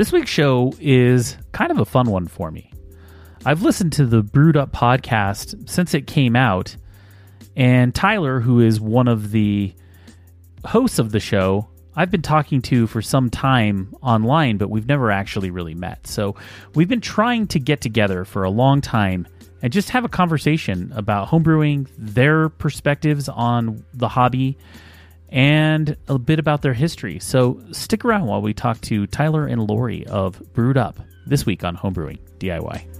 This week's show is kind of a fun one for me. I've listened to the Brewed Up podcast since it came out, and Tyler, who is one of the hosts of the show, I've been talking to for some time online, but we've never actually really met. So we've been trying to get together for a long time and just have a conversation about homebrewing, their perspectives on the hobby, and a bit about their history. So stick around while we talk to Tyler and Lori of Brewed Up this week on Homebrewing DIY.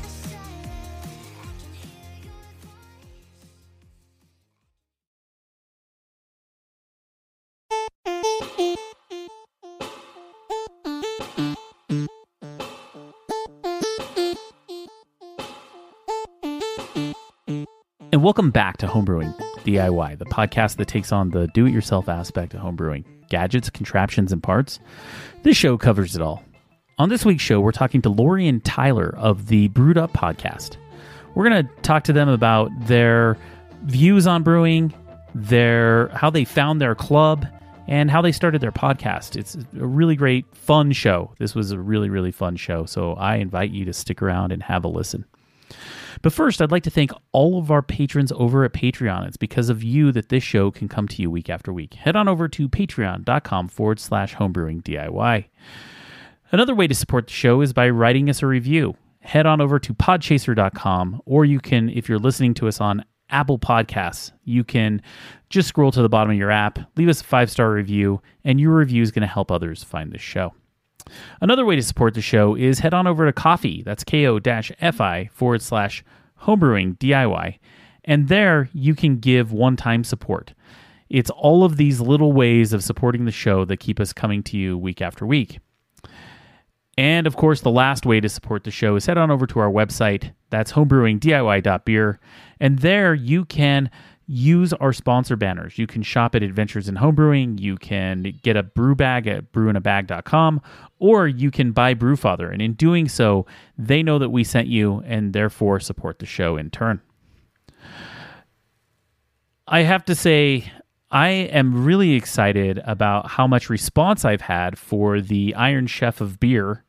And welcome back to Homebrewing DIY, the podcast that takes on the do it yourself aspect of homebrewing gadgets, contraptions, and parts. This show covers it all. On this week's show, we're talking to Lori and Tyler of the Brewed Up podcast. We're going to talk to them about their views on brewing, their how they found their club, and how they started their podcast. It's a really great, fun show. This was a really, really fun show. So I invite you to stick around and have a listen. But first, I'd like to thank all of our patrons over at Patreon. It's because of you that this show can come to you week after week. Head on over to patreon.com forward slash homebrewing DIY. Another way to support the show is by writing us a review. Head on over to podchaser.com, or you can, if you're listening to us on Apple Podcasts, you can just scroll to the bottom of your app, leave us a five star review, and your review is going to help others find this show. Another way to support the show is head on over to Ko-fi. That's ko-fi forward slash homebrewing DIY. And there you can give one time support. It's all of these little ways of supporting the show that keep us coming to you week after week. And of course, the last way to support the show is head on over to our website. That's homebrewingdiy.beer. And there you can use our sponsor banners. You can shop at Adventures in Homebrewing. You can get a brew bag at brewinabag.com, or you can buy Brewfather. And in doing so, they know that we sent you and therefore support the show in turn. I have to say, I am really excited about how much response I've had for the Iron Chef of Beer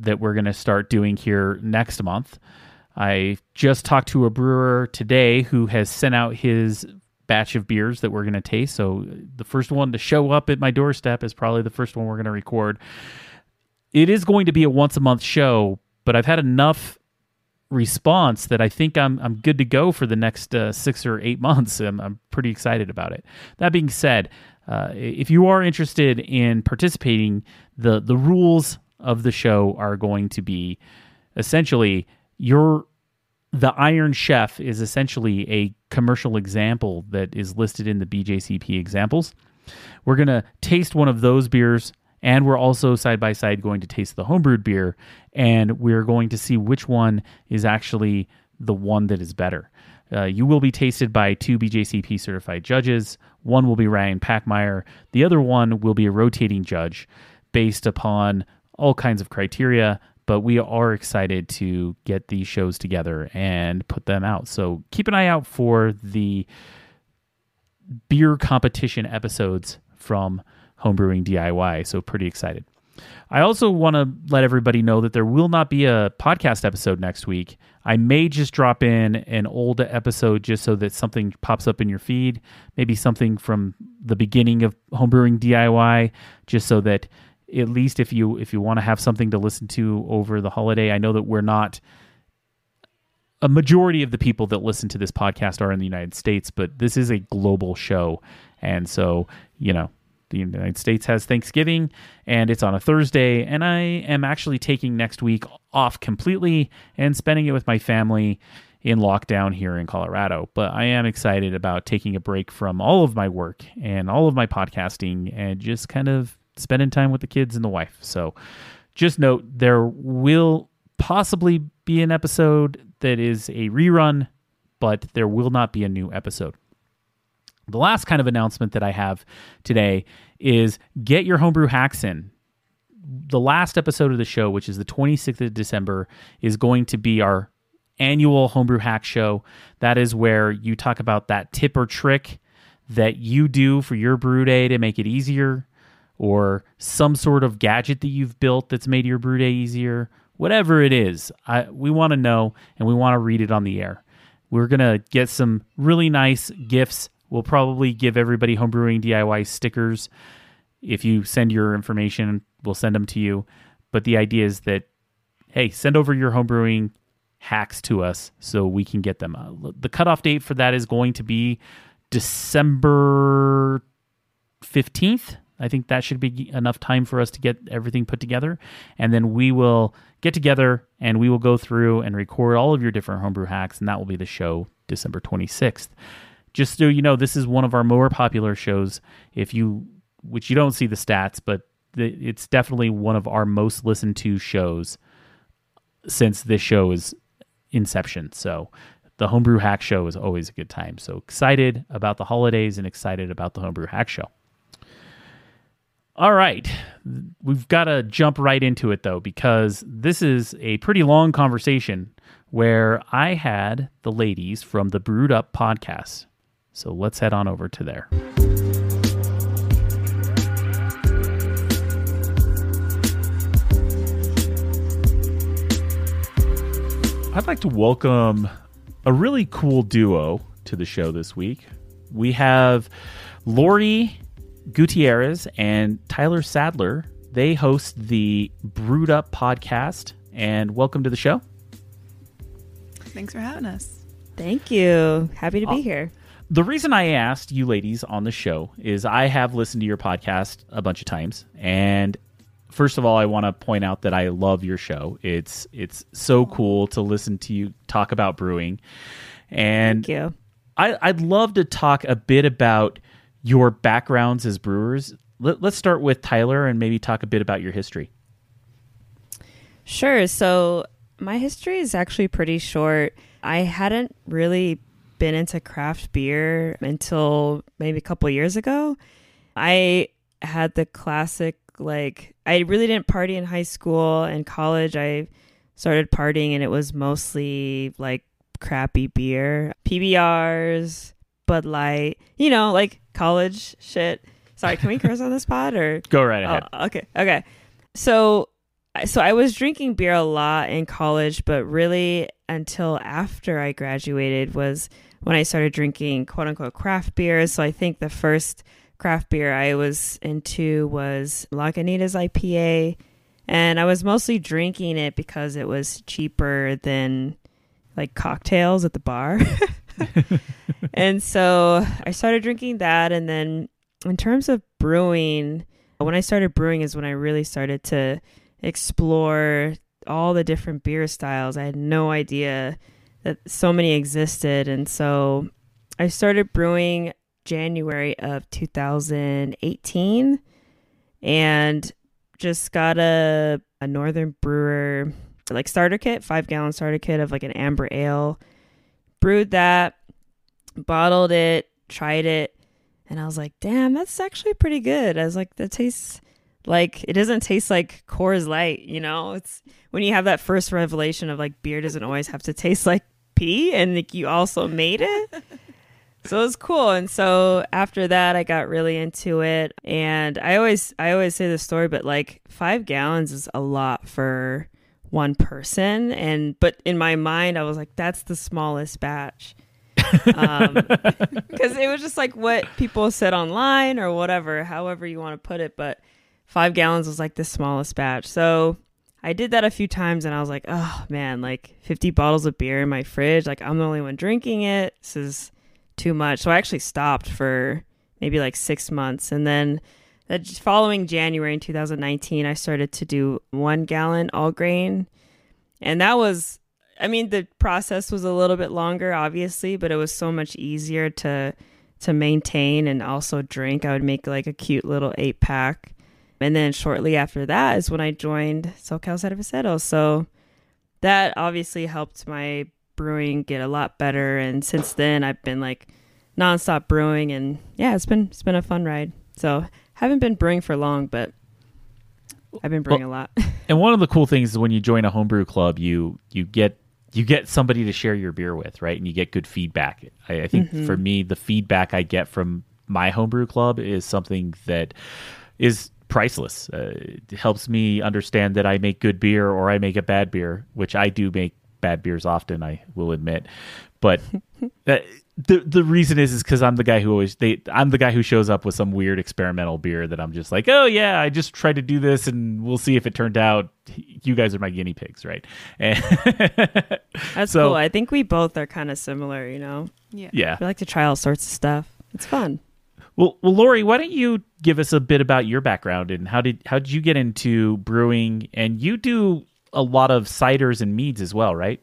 that we're going to start doing here next month. I just talked to a brewer today who has sent out his batch of beers that we're going to taste. So the first one to show up at my doorstep is probably the first one we're going to record. It is going to be a once a month show, but I've had enough response that I think I'm I'm good to go for the next uh, six or eight months. I'm, I'm pretty excited about it. That being said, uh, if you are interested in participating, the the rules of the show are going to be essentially your the Iron Chef is essentially a commercial example that is listed in the BJCP examples. We're going to taste one of those beers and we're also side by side going to taste the homebrewed beer and we're going to see which one is actually the one that is better. Uh, you will be tasted by two BJCP certified judges. One will be Ryan Packmeyer. The other one will be a rotating judge based upon all kinds of criteria, but we are excited to get these shows together and put them out. So keep an eye out for the beer competition episodes from Homebrewing DIY. So pretty excited. I also want to let everybody know that there will not be a podcast episode next week. I may just drop in an old episode just so that something pops up in your feed, maybe something from the beginning of homebrewing DIY, just so that at least if you if you want to have something to listen to over the holiday, I know that we're not a majority of the people that listen to this podcast are in the United States, but this is a global show. And so, you know, the United States has Thanksgiving and it's on a Thursday. And I am actually taking next week off completely and spending it with my family in lockdown here in Colorado. But I am excited about taking a break from all of my work and all of my podcasting and just kind of spending time with the kids and the wife. So just note there will possibly be an episode that is a rerun, but there will not be a new episode. The last kind of announcement that I have today is get your homebrew hacks in. The last episode of the show, which is the 26th of December, is going to be our annual homebrew hack show. That is where you talk about that tip or trick that you do for your brew day to make it easier or some sort of gadget that you've built that's made your brew day easier, whatever it is, I, we want to know and we want to read it on the air. We're going to get some really nice gifts. We'll probably give everybody homebrewing DIY stickers. If you send your information, we'll send them to you. But the idea is that, hey, send over your homebrewing hacks to us so we can get them. Uh, the cutoff date for that is going to be December 15th I think that should be enough time for us to get everything put together. And then we will get together and we will go through and record all of your different homebrew hacks. And that will be the show December 26th. Just so you know, this is one of our more popular shows. If you, which you don't see the stats, but it's definitely one of our most listened to shows since this show is inception. So the Homebrew Hack Show is always a good time. So excited about the holidays and excited about the Homebrew Hack Show. All right. We've got to jump right into it, though, because this is a pretty long conversation where I had the ladies from the Brewed Up podcast. So let's head on over to there. I'd like to welcome a really cool duo to the show this week. We have Lori Gutierrez and Tyler Sadler. They host the Brewed Up podcast. And welcome to the show. Thanks for having us. Thank you. Happy to be uh, here. The reason I asked you ladies on the show is I have listened to your podcast a bunch of times. And first of all, I want to point out that I love your show. It's it's so cool to listen to you talk about brewing. And Thank you. I, I'd love to talk a bit about your backgrounds as brewers. Let, us start with Tyler and maybe talk a bit about your history. Sure. So, my history is actually pretty short. I hadn't really been into craft beer until maybe a couple years ago. I had the classic, like, I really didn't party in high school and college. I started partying, and it was mostly like crappy beer, PBRs, Bud Light, you know, like college shit. Sorry, can we curse on this pod or go right ahead? Oh, okay, okay. So so I was drinking beer a lot in college, but really until after I graduated was when I started drinking quote unquote craft beers. So I think the first craft beer I was into was Lagunitas IPA. And I was mostly drinking it because it was cheaper than like cocktails at the bar. and so I started drinking that. And then in terms of brewing, when I started brewing is when I really started to explore all the different beer styles. I had no idea that so many existed. And so I started brewing January of 2018 and just got a, a Northern Brewer like starter kit, five gallon starter kit of like an amber ale. Brewed that, bottled it, tried it, and I was like, damn, that's actually pretty good. I was like, that tastes like it doesn't taste like Coors Light, you know? It's when you have that first revelation of like beer doesn't always have to taste like pee and like you also made it. so it was cool. And so after that I got really into it. And I always I always say the story, but like five gallons is a lot for one person. And but in my mind I was like, that's the smallest batch because um, it was just like what people said online or whatever, however you want to put it. But five gallons was like the smallest batch. So I did that a few times and I was like, oh man, like 50 bottles of beer in my fridge. Like I'm the only one drinking it. This is too much. So I actually stopped for maybe like six months. And then Uh, the following January in 2019, I started to do one gallon all grain. And that was, I mean, the process was a little bit longer, obviously, but it was so much easier to to maintain and also drink. I would make like a cute little eight pack and then shortly after that is when I joined SoCal Cerveceros. So that obviously helped my brewing get a lot better. And since then, I've been like nonstop brewing, and yeah, it's been it's been a fun ride. So haven't been brewing for long, but I've been brewing well, a lot. and one of the cool things is when you join a homebrew club, you you get you get somebody to share your beer with, right? And you get good feedback. I, I think mm-hmm. for me, the feedback I get from my homebrew club is something that is priceless. Uh, it helps me understand that I make good beer or I make a bad beer, which I do make bad beers often. I will admit, but uh, the the reason is is because I'm the guy who always they I'm the guy who shows up with some weird experimental beer that I'm just like, oh yeah, I just tried to do this and we'll see if it turned out. You guys are my guinea pigs, right? And That's so, cool. I think we both are kind of similar, you know. Yeah. Yeah. We like to try all sorts of stuff. It's fun. Well, well, Lori, why don't you give us a bit about your background and how did how did you get into brewing? And you do a lot of ciders and meads as well, right?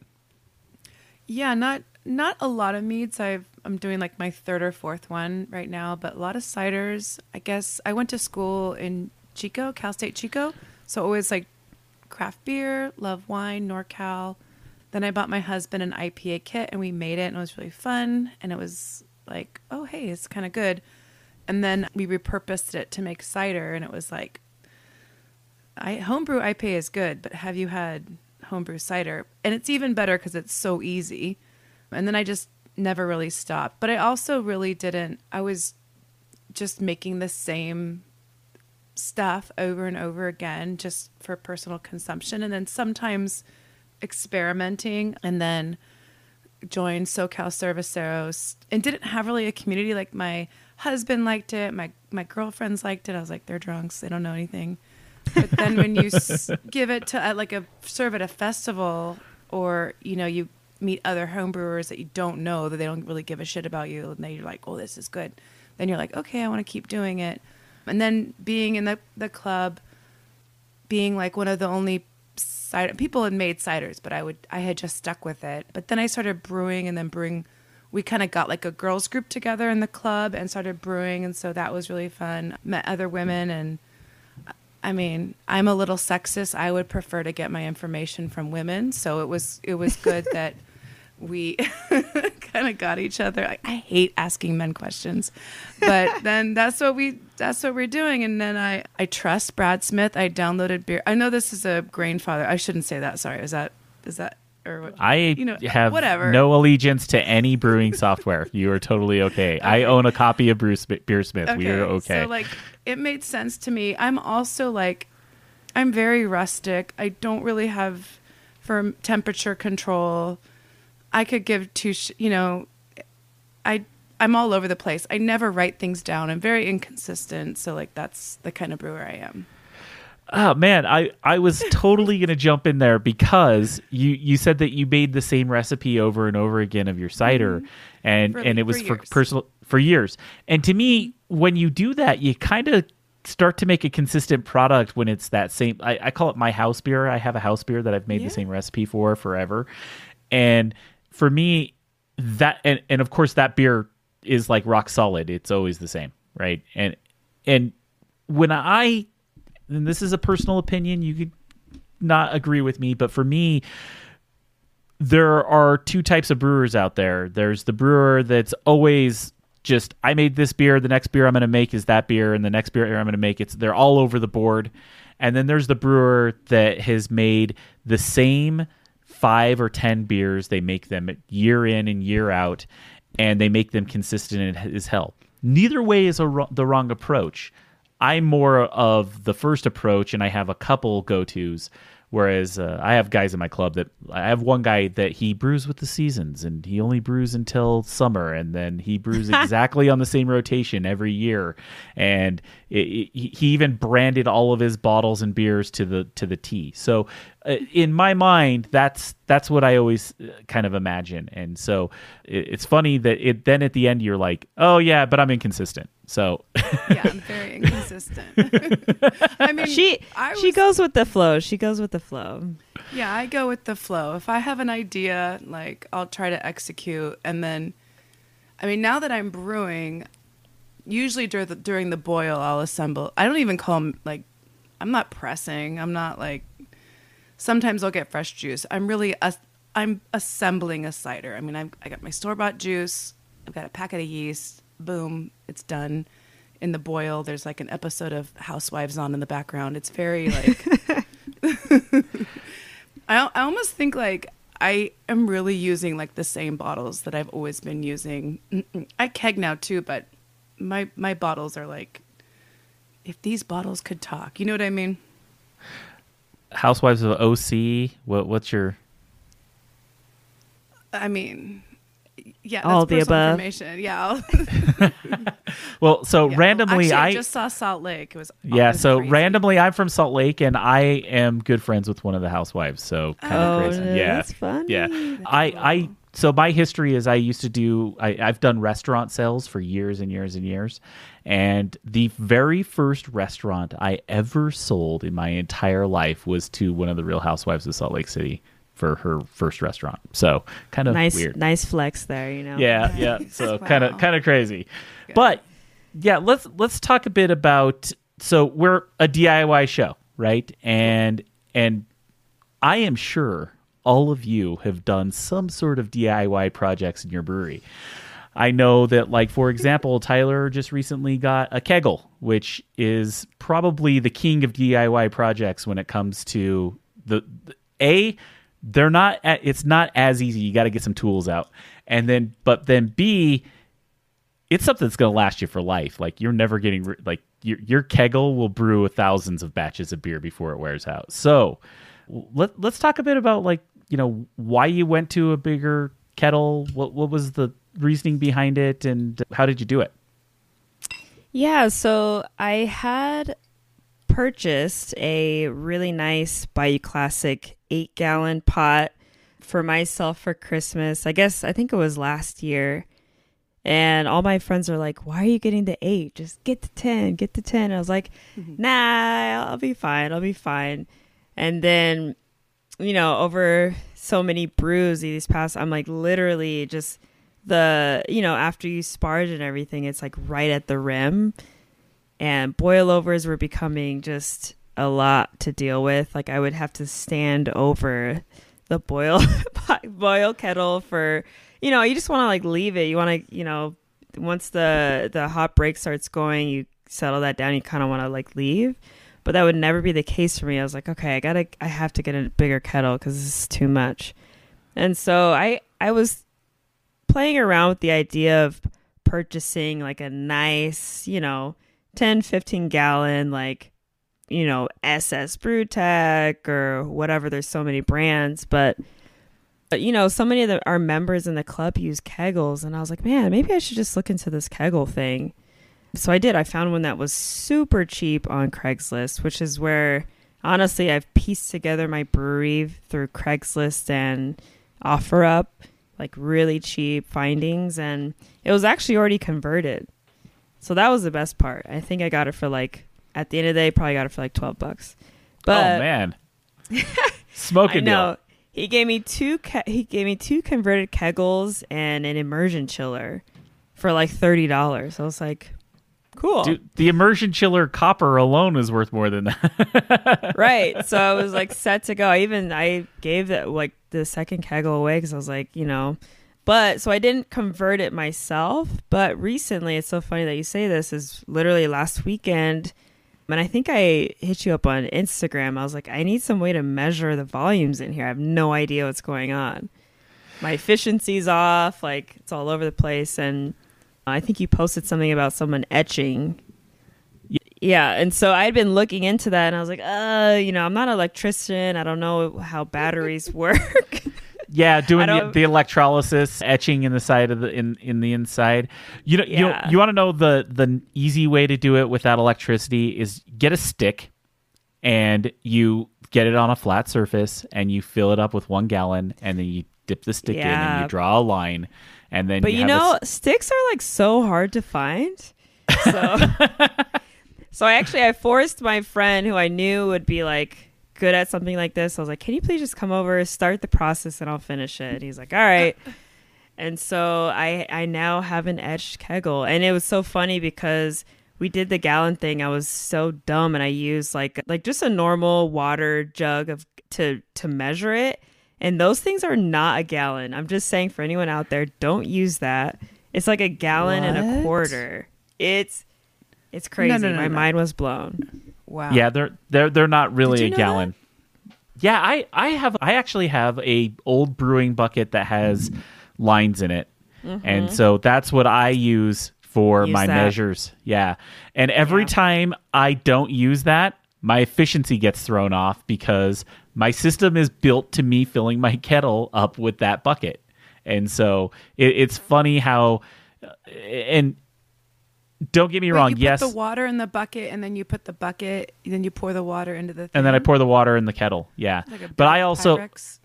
Yeah, not not a lot of meads. I've I'm doing like my third or fourth one right now, but a lot of ciders. I guess I went to school in Chico, Cal State Chico, so always like craft beer, love wine, NorCal. Then I bought my husband an IPA kit and we made it and it was really fun and it was like, oh hey, it's kind of good. And then we repurposed it to make cider, and it was like, I homebrew IPA is good, but have you had homebrew cider? And it's even better because it's so easy. And then I just never really stopped. But I also really didn't. I was just making the same stuff over and over again just for personal consumption and then sometimes experimenting and then joined SoCal Cerveceros and didn't have really a community like my husband liked it. My my girlfriends liked it. I was like, they're drunks. They don't know anything. But then when you s- give it to uh, like a serve at a festival, or you know you meet other homebrewers that you don't know that they don't really give a shit about you, and then you're like, oh, this is good. Then you're like, okay, I want to keep doing it. And then being in the the club, being like one of the only cider people had made ciders, but I would I had just stuck with it. But then I started brewing and then brewing we kind of got like a girls group together in the club and started brewing and so that was really fun met other women and i mean i'm a little sexist i would prefer to get my information from women so it was it was good that we kind of got each other I, I hate asking men questions but then that's what we that's what we're doing and then i i trust brad smith i downloaded beer i know this is a Brewfather. i shouldn't say that sorry is that is that or I you know, have whatever. no allegiance to any brewing software. you are totally okay. okay. I own a copy of Bruce Beersmith. Okay. We are okay. So like it made sense to me. I'm also like I'm very rustic. I don't really have for temperature control. I could give two, sh- you know, I I'm all over the place. I never write things down. I'm very inconsistent. So like that's the kind of brewer I am. Oh man, I, I was totally gonna jump in there because you, you said that you made the same recipe over and over again of your cider, Mm-hmm. and For- and it was for for personal for years. And to me, when you do that, you kind of start to make a consistent product when it's that same. I, I call it my house beer. I have a house beer that I've made Yeah. the same recipe for forever, and for me, that and and of course that beer is like rock solid. It's always the same, right? And and when I and this is a personal opinion, you could not agree with me, but for me, there are two types of brewers out there. There's the brewer that's always just I made this beer, the next beer I'm going to make is that beer, and the next beer I'm going to make it's they're all over the board. And then there's the brewer that has made the same five or ten beers. They make them year in and year out, and they make them consistent as hell. Neither way is a, the wrong approach. I'm more of the first approach, and I have a couple go tos. Whereas uh, I have guys in my club that I have one guy that he brews with the seasons, and he only brews until summer, and then he brews exactly on the same rotation every year. And it, it, he even branded all of his bottles and beers to the to the T. So uh, in my mind, that's that's what I always uh, kind of imagine. And so it, it's funny that it then at the end you're like, oh yeah, but I'm inconsistent. So Yeah, I'm very inconsistent. I mean, She I she goes with the flow. She goes with the flow. Yeah, I go with the flow. If I have an idea, like I'll try to execute, and then, I mean, now that I'm brewing, usually during the, during the boil, I'll assemble. I don't even call them like, I'm not pressing. I'm not like. Sometimes I'll get fresh juice. I'm really, as I'm assembling a cider. I mean, I've, I got my store bought juice. I've got a packet of yeast. Boom, it's done. In the boil, there's like an episode of Housewives on in the background. It's very like. I, I almost think like I am really using like the same bottles that I've always been using. Mm-mm. I keg now too, but my my bottles are like if these bottles could talk. You know what I mean? Housewives of OC. What what's your I mean, yeah, that's All the above. information. Yeah. Well? So yeah. randomly, Actually, I, I just saw Salt Lake. It was yeah. So crazy. randomly, I'm from Salt Lake, and I am good friends with one of the housewives. So kind of oh, crazy. Yeah, that's funny. yeah. I I so my history is I used to do I, I've done restaurant sales for years and years and years, and the very first restaurant I ever sold in my entire life was to one of the Real Housewives of Salt Lake City for her first restaurant. So kind of nice, weird. nice flex there. You know. Yeah, yeah. So Wow. kind of kind of crazy. Good. But yeah, let's let's talk a bit about so we're a DIY show, right? And and I am sure all of you have done some sort of DIY projects in your brewery. I know that like for example, Tyler just recently got a keggle, which is probably the king of DIY projects when it comes to the, the a they're not it's not as easy. You got to get some tools out. And then but then B it's something that's going to last you for life. Like you're never getting like your your keggle will brew thousands of batches of beer before it wears out. So let let's talk a bit about like you know why you went to a bigger kettle. What what was the reasoning behind it, and how did you do it? Yeah, so I had purchased a really nice Bayou Classic eight gallon pot for myself for Christmas. I guess I think it was last year. And all my friends are like, Why are you getting the eight? Just get the 10, get the 10. I was like, mm-hmm. Nah, I'll be fine. I'll be fine. And then, you know, over so many brews these past, I'm like literally just the you know after you sparge and everything it's like right at the rim and boil overs were becoming just a lot to deal with. Like i would have to stand over the boil boil kettle for you know you just want to like leave it. You want to you know once the the hot break starts going you settle that down you kind of want to like leave. But that would never be the case for me. I was like okay i gotta i have to get a bigger kettle because this is too much. And so i i was playing around with the idea of purchasing like a nice, you know, 10, 15 gallon, like, you know, SS Brewtech or whatever. There's so many brands, but but you know, so many of the, our members in the club use keggles, and I was like, man, maybe I should just look into this keggle thing. So I did. I found one that was super cheap on Craigslist, which is where honestly I've pieced together my brewery through Craigslist and OfferUp, like really cheap findings, and it was actually already converted. So that was the best part. I think I got it for like at the end of the day, probably got it for like twelve bucks. But oh man, smoking I a know deal. he gave me two. Ke- he gave me two converted keggles and an immersion chiller for like thirty dollars. I was like, cool, Dude, the immersion chiller copper alone is worth more than that. right? So I was like set to go. I even I gave that like the second keggle away because I was like, you know. But so I didn't convert it myself. But recently, it's so funny that you say this. Is literally last weekend, and I think I hit you up on Instagram. I was like, I need some way to measure the volumes in here. I have no idea what's going on. My efficiency's off. Like it's all over the place. And I think you posted something about someone etching. Yeah, and so I'd been looking into that, and I was like, uh, you know, I'm not an electrician. I don't know how batteries work. Yeah, doing the, the electrolysis, etching in the side of the in in the inside. You know, you Yeah. you want to know the the easy way to do it without electricity is get a stick and you get it on a flat surface and you fill it up with one gallon and then you dip the stick in and you draw a line and then But you, you, have a know, sticks are like so hard to find. So, so I actually I forced my friend who I knew would be like good at something like this. I was like, "Can you please just come over, start the process, and I'll finish it?" And he's like, "All right." And so I I now have an etched keggle, and it was so funny because we did the gallon thing. I was so dumb, and I used like like just a normal water jug of to to measure it. And those things are not a gallon. I'm just saying for anyone out there, don't use that. It's like a gallon and a quarter. It's it's crazy. no, no, My no. mind was blown. Wow. Yeah, they're they're they're not really a gallon. Yeah, I I have I actually have a old brewing bucket that has lines in it, and so that's what I use for Mm-hmm. Use my that. measures. Yeah, and every Yeah. time I don't use that, my efficiency gets thrown off because my system is built to me filling my kettle up with that bucket, and so it, it's funny how and. Don't get me Wait, wrong. you put yes, the water in the bucket, and then you put the bucket, then you pour the water into the. Thing, and then I pour the water in the kettle. Yeah, Like a but I also Pyrex?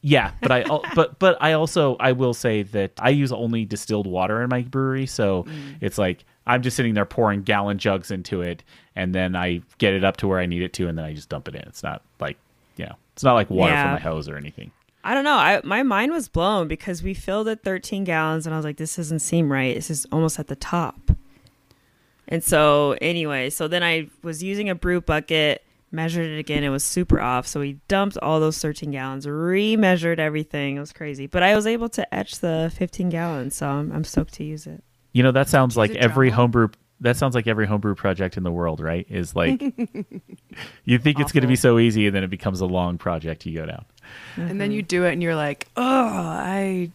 yeah, but I but but I also I will say that I use only distilled water in my brewery, so Mm. it's like I'm just sitting there pouring gallon jugs into it, and then I get it up to where I need it to, and then I just dump it in. It's not like you know, it's not like water Yeah. from my hose or anything. I don't know. I my mind was blown because we filled it 13 gallons, and I was like, "This doesn't seem right. This is almost at the top." And so, anyway, so then I was using a brew bucket, measured it again. It was super off. So we dumped all those 13 gallons, remeasured everything. It was crazy, but I was able to etch the 15 gallons. So I'm, I'm stoked to use it. You know, that sounds like every journal? homebrew. That sounds like every homebrew project in the world, right? Is like you think it's going to be so easy, and then it becomes a long project you go down. and then you mm-hmm. do it, and you're like, "Oh, I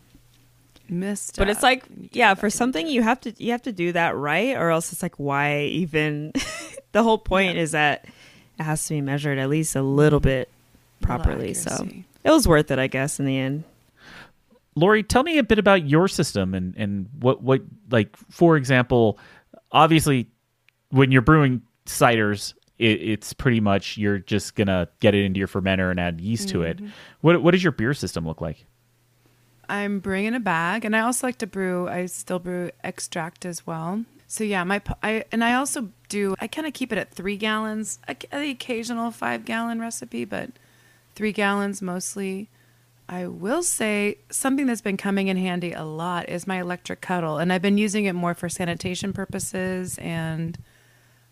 missed." But it's like, yeah, for something you have to you have to do that right, or else it's like, why even? the whole point is that it has to be measured at least a little bit properly. So it was worth it, I guess, in the end. Lori, tell me a bit about your system and, and what, what, like, for example, obviously, when you're brewing ciders, it, it's pretty much you're just going to get it into your fermenter and add yeast to it. What, what does your beer system look like? I'm brewing in a bag, and I also like to brew. I still brew extract as well. So yeah, my I and I also do. I kind of keep it at three gallons. a- The occasional five gallon recipe, but three gallons mostly. I will say something that's been coming in handy a lot is my electric kettle, and I've been using it more for sanitation purposes. And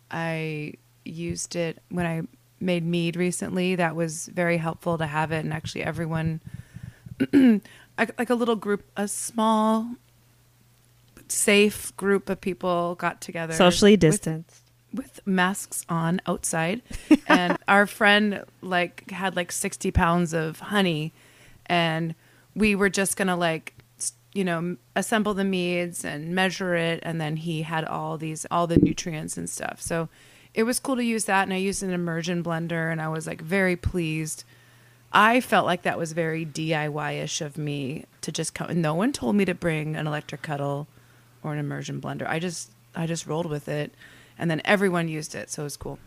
I used it when I made mead recently. That was very helpful to have it, and actually everyone like like a little group, a small, safe group of people got together, Socially distanced. with masks on outside, and our friend like had like sixty pounds of honey, and we were just gonna like you know assemble the meads and measure it, and then he had all these all the nutrients and stuff. So it was cool to use that, and I used an immersion blender, and I was like very pleased. I felt like that was very DIY ish of me to just come. No one told me to bring an electric kettle or an immersion blender. I just I just rolled with it, and then everyone used it, so it was cool.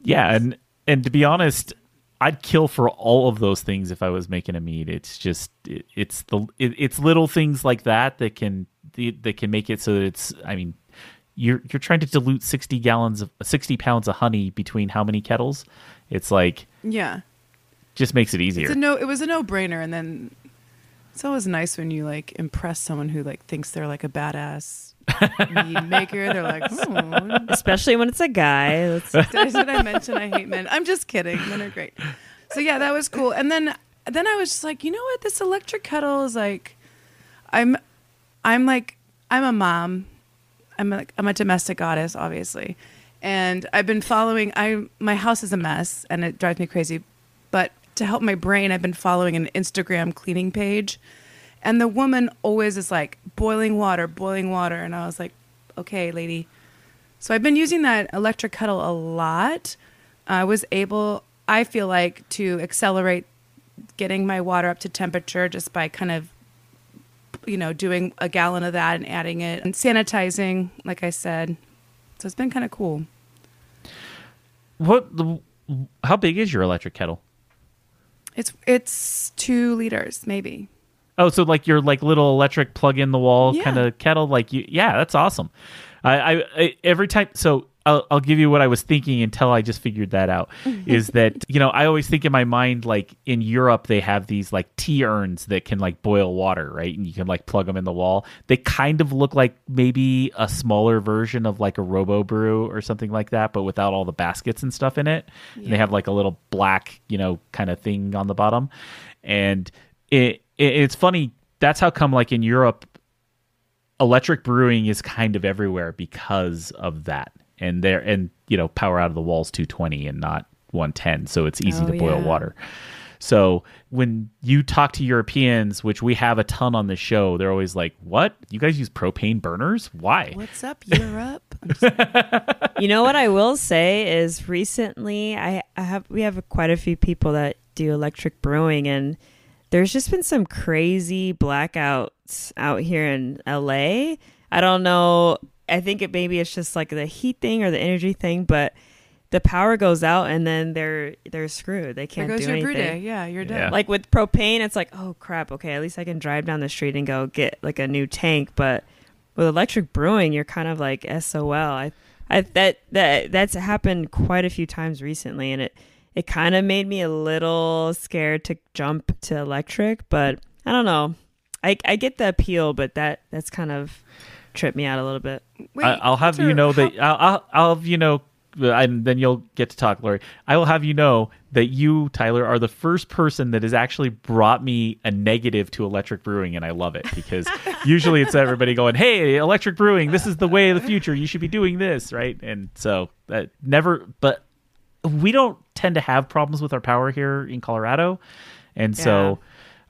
Yeah, and and to be honest, I'd kill for all of those things if I was making a mead. It's just it, it's the it, it's little things like that that can that can make it so that it's. I mean, you're you're trying to dilute sixty gallons of sixty pounds of honey between how many kettles? It's like Yeah, just makes it easier. it's a no. It was a no brainer, and then it's always nice when you like impress someone who like thinks they're like a badass mead maker. They're like, oh, Especially when it's a guy. That's, That's what I mentioned. I hate men. I'm just kidding. Men are great. So yeah, that was cool. And then then I was just like, you know what? This electric kettle is like, I'm, I'm like, I'm a mom. I'm like I'm a domestic goddess, obviously, and I've been following. I my house is a mess and it drives me crazy, but to help my brain, I've been following an Instagram cleaning page, and the woman always is like boiling water, boiling water, and I was like, okay, lady. So I've been using that electric kettle a lot. I was able, I feel like, to accelerate getting my water up to temperature just by kind of, you know, doing a gallon of that and adding it and sanitizing, like I said. So it's been kind of cool. what? How big is your electric kettle? It's it's two liters maybe. Oh, so like your like little electric plug in the wall Yeah. kind of kettle, like you, yeah, that's awesome. I, I, I every time, so I'll, I'll give you what I was thinking until I just figured that out. is that you know I always think in my mind like in Europe they have these like tea urns that can like boil water, right? And you can like plug them in the wall. They kind of look like maybe a smaller version of like a Robo Brew or something like that, but without all the baskets and stuff in it. And they have like a little black, you know, kind of thing on the bottom, and it, it it's funny. That's how come like in Europe electric brewing is kind of everywhere because of that. And there and you know, power out of the walls 220 and not 110, so it's easy Oh, to boil yeah. water. So when you talk to Europeans, which we have a ton on the show, they're always like, "What? You guys use propane burners? Why?" What's up, Europe? You know what I will say is recently I, I have we have quite a few people that do electric brewing and there's just been some crazy blackouts out here in LA. I don't know. I think it maybe it's just like the heat thing or the energy thing, but the power goes out and then they're they're screwed. They can't goes do your brew anything. day. Yeah, you're Yeah. done. Like with propane, it's like, oh crap, okay, at least I can drive down the street and go get like a new tank. But with electric brewing, you're kind of like SOL. I, I that that that's happened quite a few times recently, and it it kind of made me a little scared to jump to electric. But I don't know. I I get the appeal, but that that's kind of tripped me out a little bit. Wait, I, I'll have you know how- that I'll, I'll, I'll have you know, and then you'll get to talk, Lori. I will have you know that you, Tyler, are the first person that has actually brought me a negative to electric brewing, and I love it because usually it's everybody going, "Hey, electric brewing, this is the way of the future. You should be doing this, right?" And so that never, but we don't tend to have problems with our power here in Colorado, and so.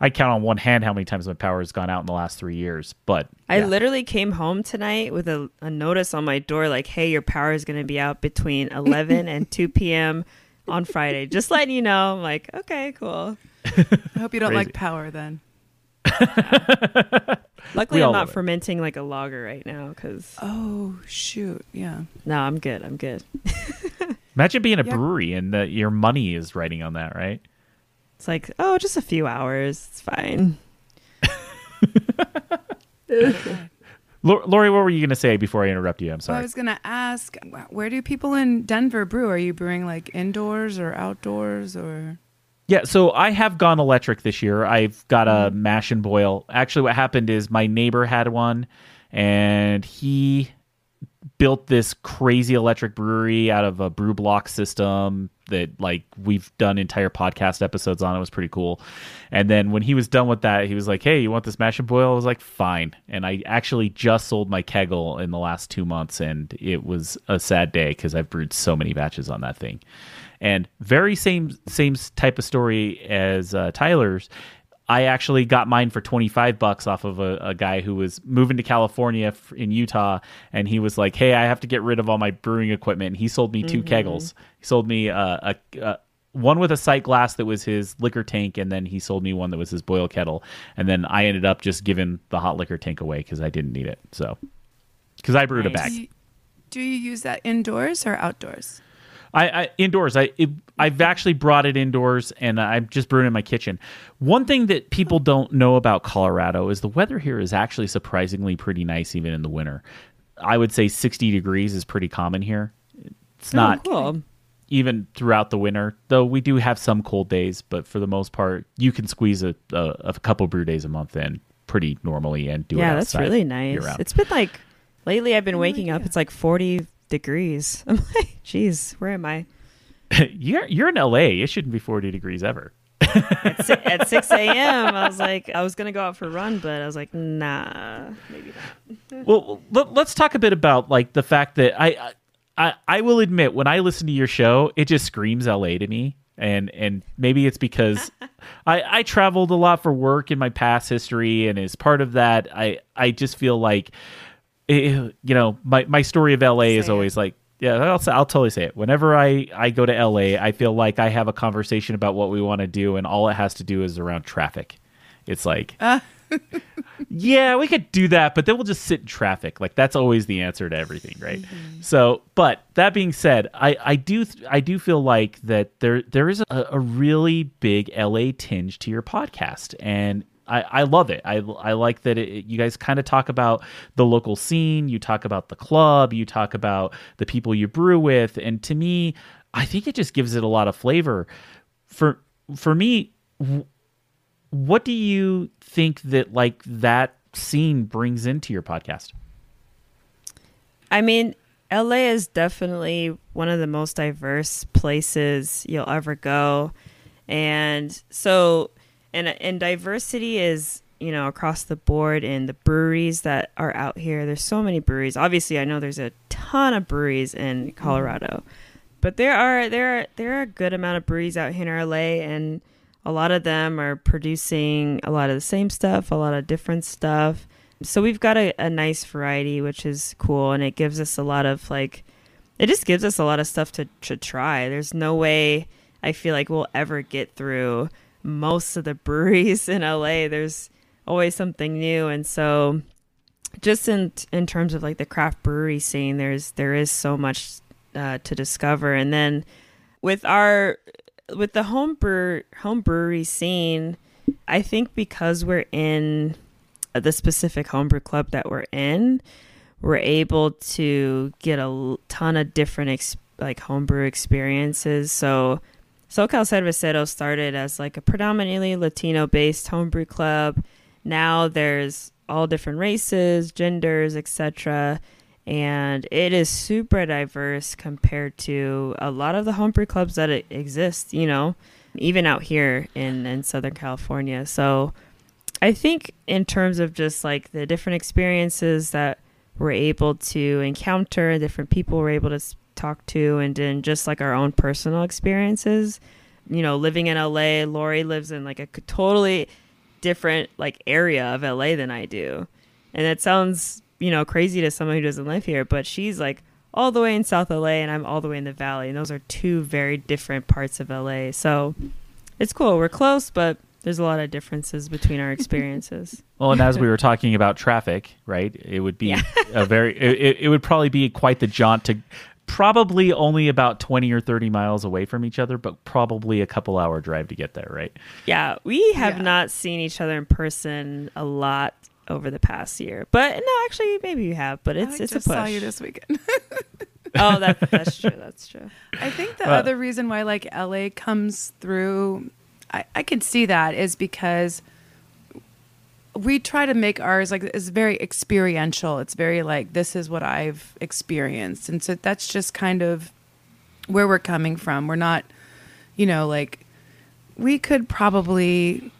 I count on one hand how many times my power has gone out in the last three years, but I yeah. literally came home tonight with a, a notice on my door like, hey, your power is going to be out between 11 and 2 p.m. on Friday. Just letting you know. I'm like, okay, cool. I hope you don't Crazy. like power then. Luckily, I'm love not it. fermenting like a lager right now because Oh shoot, yeah. no, I'm good. I'm good. Imagine being a Yeah. brewery and that your money is riding on that, right? It's like, oh, just a few hours. It's fine. Lor- Lori, what were you going to say before I interrupt you? I'm Well, I was gonna ask, where do people in Denver brew? Are you brewing like indoors or outdoors or? yeah, so I have gone electric this year. I've got a mm-hmm. mash and boil. Actually, what happened is my neighbor had one, and he built this crazy electric brewery out of a brew block system that like we've done entire podcast episodes on. It was pretty cool. And then when he was done with that, he was like, "Hey, you want this mash and boil?" I was like, "Fine." And I actually just sold my keggle in the last 2 months and it was a sad day cuz I've brewed so many batches on that thing. And very same same type of story as uh, Tyler's. I actually got mine for 25 bucks off of a, a guy who was moving to California f- in Utah. And he was like, Hey, I have to get rid of all my brewing equipment. And he sold me 2 keggles. He sold me uh, a, a, one with a sight glass that was his liquor tank. And then he sold me one that was his boil kettle. And then I ended up just giving the hot liquor tank away because I didn't need it. So, because I brewed a Nice. bag. Do you, do you use that indoors or outdoors? I, I indoors. I it, I've actually brought it indoors, and I'm just brewing in my kitchen. One thing that people don't know about Colorado is the weather here is actually surprisingly pretty nice, even in the winter. I would say 60 degrees is pretty common here. It's oh, not Oh, cool. even throughout the winter, though we do have some cold days. But for the most part, you can squeeze a, a, a couple brew days a month in pretty normally and do it yeah, that's really nice. It's been like lately. I've been Oh, waking up. It's like forty degrees. I'm like, geez, where am I? you're you're in LA. It shouldn't be 40 degrees ever. At, si- at six a.m. I was like, I was gonna go out for a run, but I was like, nah, maybe not. well let, us talk a bit about like the fact that I, I i will admit when i listen to your show it just screams la to me and and maybe it's because i i traveled a lot for work in my past history and as part of that i i just feel like eh, you know my my story of la is Say it. always like yeah, I'll, I'll totally say it. Whenever I, I go to LA, I feel like I have a conversation about what we want to do, and all it has to do is around traffic. It's like, yeah, we could do that, but then we'll just sit in traffic. Like that's always the answer to everything, right? So, but that being said, I, I do I do feel like that there there is a, a really big LA tinge to your podcast, and I, I love it. I, I like that it, you guys kind of talk about the local scene, you talk about the club, you talk about the people you brew with, and to me, I think it just gives it a lot of flavor. For for me, what do you think that like that scene brings into your podcast I mean, LA is definitely one of the most diverse places you'll ever go. And so and and diversity is, you know, across the board in the breweries that are out here. There's so many breweries. Obviously, I know there's a ton of breweries in mm-hmm. Colorado. But there are there are there are a good amount of breweries out here in LA and a lot of them are producing a lot of the same stuff, a lot of different stuff. So we've got a, a nice variety, which is cool, and it gives us a lot of like, it just gives us a lot of stuff to to try. There's no way I feel like we'll ever get through most of the breweries in LA. There's always something new, and so just in in terms of like the craft brewery scene, there's there is so much uh, to discover, and then with our with the home brew home brewery scene, I think because we're in the specific homebrew club that we're in, we're able to get a ton of different ex- like homebrew experiences. So, SoCal Cervecero started as like a predominantly Latino based homebrew club. Now there's all different races, genders, etc. And it is super diverse compared to a lot of the homebrew clubs that exist, you know, even out here in, in Southern California. So, I think in terms of just like the different experiences that we're able to encounter, different people we're able to s- talk to, and then just like our own personal experiences. You know, living in LA, Lori lives in like a totally different like area of LA than I do, and it sounds you know crazy to someone who doesn't live here, but she's like all the way in South LA, and I'm all the way in the Valley, and those are two very different parts of LA. So it's cool. We're close, but there's a lot of differences between our experiences. well and as we were talking about traffic right it would be a very it, it would probably be quite the jaunt to probably only about 20 or 30 miles away from each other but probably a couple hour drive to get there right yeah, we have Yeah. not seen each other in person a lot over the past year. But no, actually, maybe you have. But it's I it's just a push. saw you this weekend. oh, that, that's true. That's true. I think the Uh, other reason why like LA comes through, I, I can see that is because we try to make ours like it's very experiential. It's very like this is what I've experienced, and so that's just kind of where we're coming from. We're not, you know, like we could probably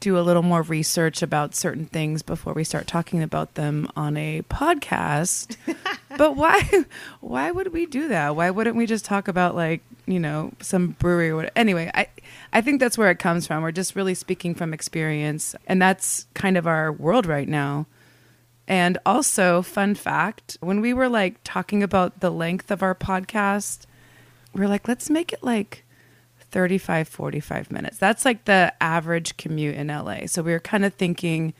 do a little more research about certain things before we start talking about them on a podcast. but why why would we do that? Why wouldn't we just talk about like, you know, some brewery or whatever. Anyway, I I think that's where it comes from. We're just really speaking from experience, and that's kind of our world right now. And also, fun fact, when we were like talking about the length of our podcast, we are like, let's make it like 35 45 minutes. That's like the average commute in LA. So we were kind of thinking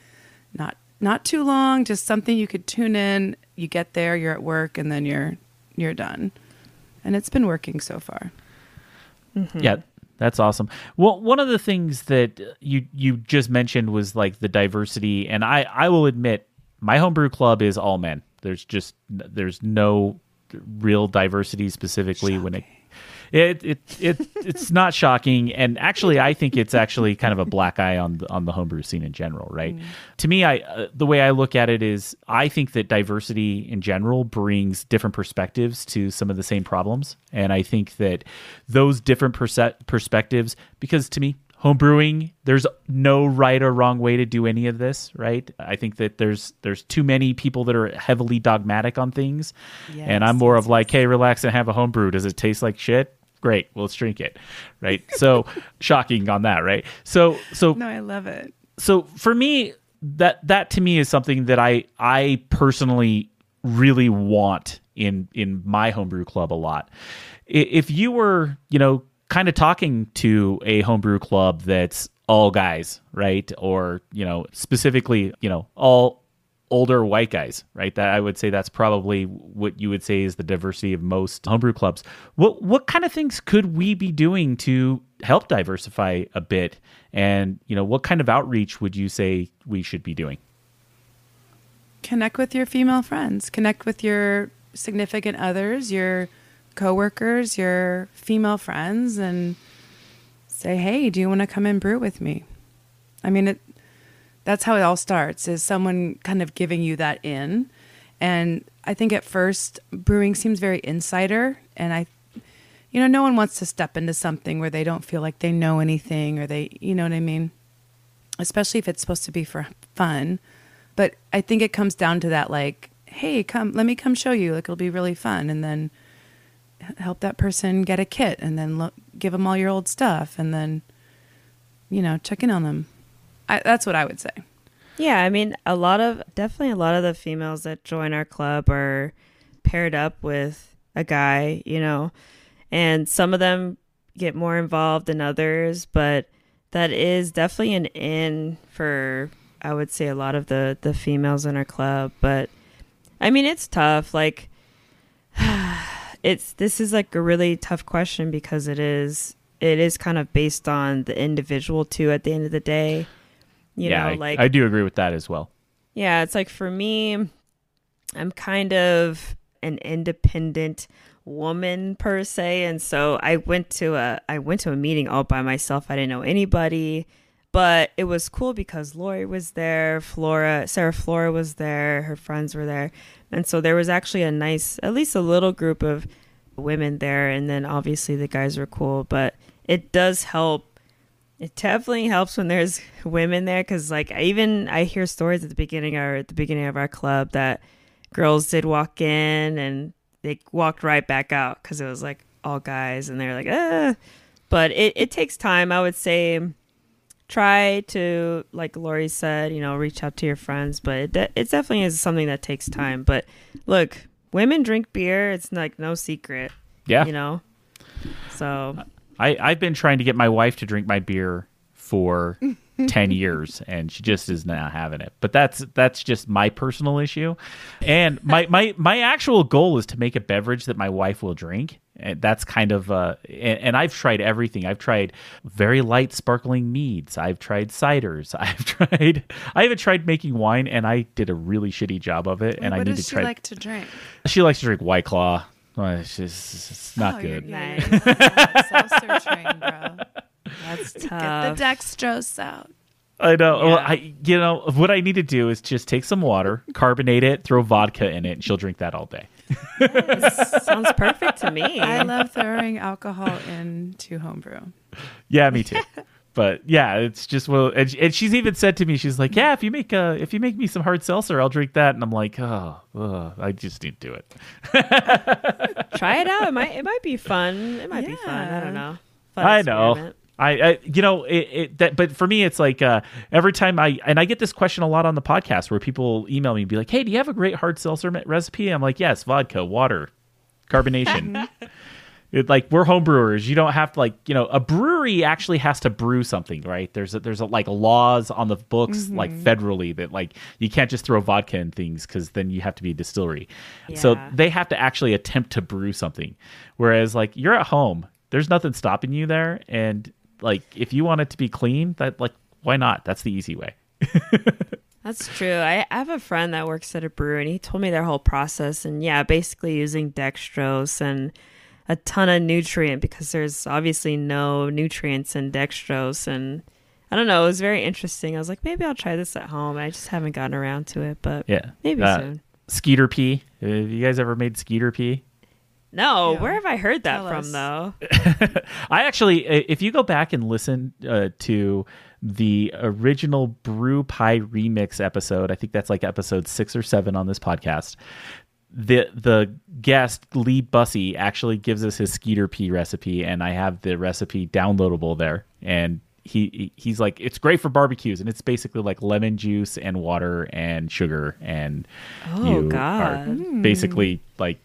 not not too long, just something you could tune in, you get there, you're at work and then you're you're done. And it's been working so far. Mm-hmm. Yeah, that's awesome. Well, one of the things that you you just mentioned was like the diversity, and I I will admit my homebrew club is all men. There's just there's no real diversity specifically Shocking. when it it, it it it's not shocking, and actually, I think it's actually kind of a black eye on the, on the homebrew scene in general. Right? Mm. To me, I uh, the way I look at it is, I think that diversity in general brings different perspectives to some of the same problems, and I think that those different perse- perspectives, because to me, homebrewing there's no right or wrong way to do any of this right i think that there's there's too many people that are heavily dogmatic on things yes, and i'm more yes, of like hey relax and have a homebrew does it taste like shit great well, let's drink it right? So shocking on that right? So so no i love it. so for me that that to me is something that i i personally really want in in my homebrew club a lot. If you were you know kind of talking to a homebrew club that's all guys right? Or you know specifically you know all older white guys, right? That I would say that's probably what you would say is the diversity of most homebrew clubs. What what kind of things could we be doing to help diversify a bit? And you know, what kind of outreach would you say we should be doing? Connect with your female friends. Connect with your significant others, your coworkers, your female friends, and say, "Hey, do you want to come and brew with me?" I mean, it that's how it all starts is someone kind of giving you that in. And i think at first brewing seems very insider and i you know no one wants to step into something where they don't feel like they know anything or they you know what i mean? Especially if it's supposed to be for fun. But i think it comes down to that like hey come let me come show you like it'll be really fun and then help that person get a kit and then look, give them all your old stuff and then you know check in on them I, that's what I would say. Yeah, I mean, a lot of definitely a lot of the females that join our club are paired up with a guy, you know, and some of them get more involved than others, but that is definitely an in for I would say a lot of the the females in our club, but I mean, it's tough. Like it's this is like a really tough question because it is it is kind of based on the individual too at the end of the day. You yeah, know, I, like I do agree with that as well. Yeah, it's like for me, I'm kind of an independent woman per se, and so I went to a I went to a meeting all by myself. I didn't know anybody, but it was cool because Lori was there, Flora, Sarah Flora was there, her friends were there, and so there was actually a nice, at least a little group of women there, and then obviously the guys were cool, but it does help it definitely helps when there's women there because, like, I even I hear stories at the beginning or at the beginning of our club that girls did walk in and they walked right back out because it was like all guys and they're like, ah. But it, it takes time. I would say try to, like Lori said, you know, reach out to your friends, but it, de- it definitely is something that takes time. But look, women drink beer. It's like no secret. Yeah. You know? So I, I've been trying to get my wife to drink my beer for 10 years and she just is not having it. But that's that's just my personal issue. And my my my actual goal is to make a beverage that my wife will drink. And that's kind of uh and, and i've tried everything. I've tried very light sparkling meads. I've tried ciders. I've tried i haven't tried making wine and i did a really shitty job of it and i need to try like to drink? She likes to drink white claw well, it's just it's not oh, good. Nice. train, bro. That's tough. Get the dextrose out. I know. Yeah. Well, I you know what I need to do is just take some water, carbonate it, throw vodka in it, and she'll drink that all day. Sounds perfect to me. I love throwing alcohol into homebrew. Yeah, me too. but yeah, it's just well, and, and she's even said to me, she's like, "Yeah, if you make uh, if you make me some hard seltzer, I'll drink that." And I'm like, "Oh, ugh, I just need to do it." Try it out. It might it might be fun. It might be fun. I don't know. Fun I know. I, I, you know, it, it that, but for me, it's like uh, every time I, and I get this question a lot on the podcast where people email me and be like, "Hey, do you have a great hard seltzer recipe?" I'm like, "Yes, vodka, water, carbonation." it, like we're home brewers, you don't have to like, you know, a brewery actually has to brew something, right? There's a, there's a, like laws on the books, like mm-hmm. federally, that like you can't just throw vodka in things because then you have to be a distillery. So they have to actually attempt to brew something. Whereas like you're at home, there's nothing stopping you there, and like if you want it to be clean, that like why not? That's the easy way. That's true. I I have a friend that works at a brewery, and he told me their whole process. And yeah, basically using dextrose and a ton of nutrient because there's obviously no nutrients in dextrose. And I don't know. It was very interesting. I was like, maybe I'll try this at home. I just haven't gotten around to it, but Yeah, maybe Uh, soon. Skeeter pea. Have you guys ever made skeeter pee? No, Yeah. where have I heard that Tell from us. though? I actually, if you go back and listen uh, to the original BrewPi remix episode, I think that's like episode six or seven on this podcast. The the guest Lee Bussey actually gives us his skeeter pea recipe, and I have the recipe downloadable there. And he he's like, it's great for barbecues, and it's basically like lemon juice and water and sugar, and Oh, you God. are basically like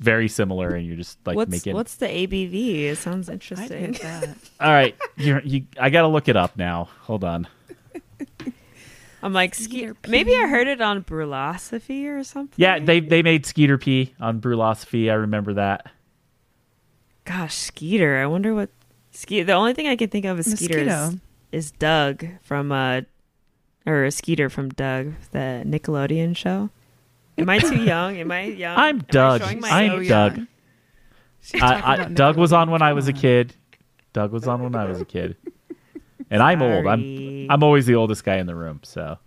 very similar, and you're just like what's making what's the ABV? It sounds interesting. hit that. all right, you're, you. I gotta look it up now. Hold on. I'm like, Skeeter ske- maybe I heard it on Brulosophy or something. Yeah, they they made Skeeter Pee on Brulosophy. I remember that. Gosh, Skeeter. I wonder what Skeeter. The only thing I can think of is Skeeter is, is Doug from uh, or Skeeter from Doug, the Nickelodeon show. Am I too young? Am I young? I'm Am I Doug. I'm age? Doug. young. She's talking I, I, Doug was on when I was a kid. Doug was on when I was a kid, and I'm old. I'm I'm always the oldest guy in the room. So,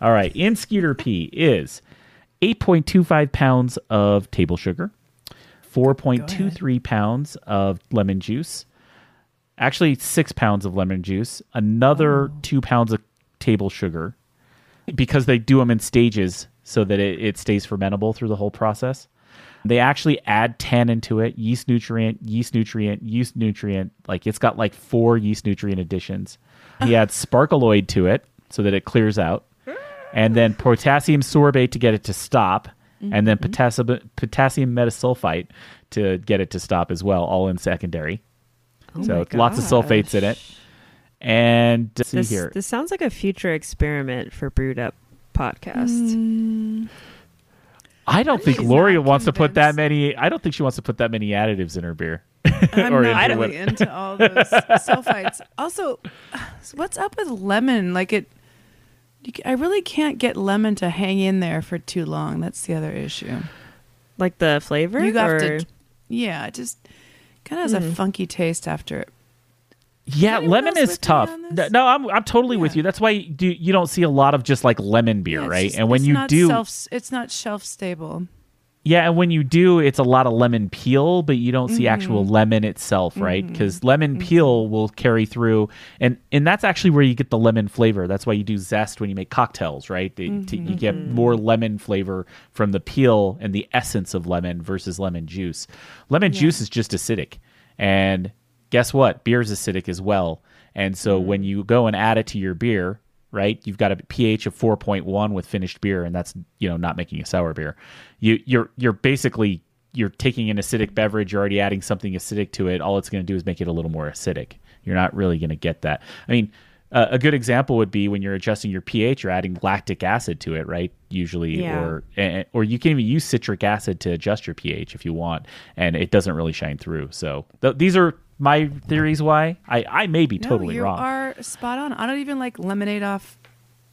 all right. In Skeeter Pee is 8.25 pounds of table sugar, 4.23 pounds of lemon juice, actually six pounds of lemon juice, another oh. two pounds of table sugar, because they do them in stages so that it, it stays fermentable through the whole process. They actually add tannin to it, yeast nutrient, yeast nutrient, yeast nutrient. Like it's got like four yeast nutrient additions. He adds Sparkolloid to it so that it clears out, and then potassium sorbate to get it to stop, and then potassium potassium metasulfite to get it to stop as well, all in secondary. Oh so lots of sulfates in it. And let's see This, here. this sounds like a future experiment for Brewed Up podcast. Mm, I don't think She's Lori not wants to put that many. I don't think she wants to put that many additives in her beer. I'm Or not into really what- into all those sulfites. Also, what's up with lemon? Like it, you, I really can't get lemon to hang in there for too long. That's the other issue. Like the flavor? You have or- to, yeah, it just kind of has a Mm. funky taste after it. Yeah, lemon is tough. No, I'm I'm totally with you. That's why you, do, you don't see a lot of just like lemon beer, Yeah, right? just- and when you do, self, it's not shelf stable. yeah, and when you do, it's a lot of lemon peel, but you don't see actual Mm-hmm. lemon itself, right? Because lemon peel will carry through, and and that's actually where you get the lemon flavor. That's why you do zest when you make cocktails, right? To- you get Mm-hmm. more lemon flavor from the peel and the essence of lemon versus lemon juice. Lemon juice is just acidic, and guess what? Beer is acidic as well. And so Mm. when you go and add it to your beer, right? You've got a pH of 4.1 with finished beer, and that's you know not making a sour beer. You you're you're basically you're taking an acidic beverage, you're already adding something acidic to it. All it's going to do is make it a little more acidic. You're not really going to get that. I mean, uh, a good example would be when you're adjusting your pH, you're adding lactic acid to it, right? Usually, Yeah. or or you can even use citric acid to adjust your pH if you want, and it doesn't really shine through. So th- these are my theories why I I may be totally no, you wrong. are spot on. I don't even like lemonade off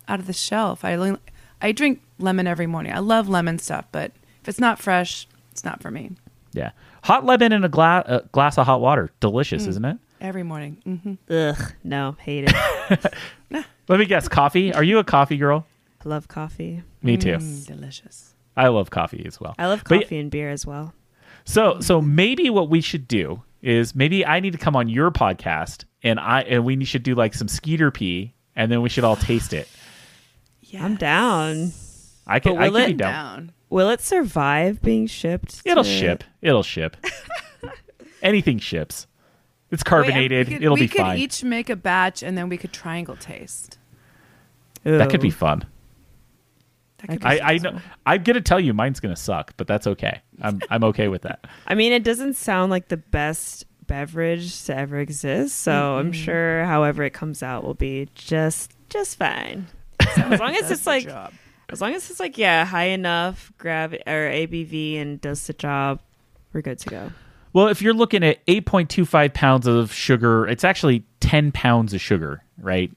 out of the shelf. I I drink lemon every morning. I love lemon stuff, but if it's not fresh, it's not for me. Yeah, hot lemon in a gla- uh, glass of hot water, delicious, isn't it? Every morning. Mm-hmm. Ugh, no, hate it. Let me guess, coffee. Are you a coffee girl? love coffee. Me too. Mm, delicious. I love coffee as well. I love But- coffee and beer as well. So so maybe what we should do is maybe I need to come on your podcast and I and we should do like some skeeter pee and then we should all taste it. Yeah. I'm down. I can But I can it- be down. down. Will it survive being shipped? It'll to- ship. It'll ship. Anything ships. It's carbonated. Wait, could, It'll be fine. we be could each make a batch and then we could triangle taste. that could be fun. That could be I, I fun. know I'm gonna tell you mine's gonna suck, but that's okay. I'm I'm okay with that. I mean, it doesn't sound like the best beverage to ever exist, so I'm sure however it comes out will be just just fine. as long as it's like job. as long as it's like yeah, high enough grav or ABV and does the job, we're good to go. Well, if you're looking at 8.25 pounds of sugar, it's actually 10 pounds of sugar, right?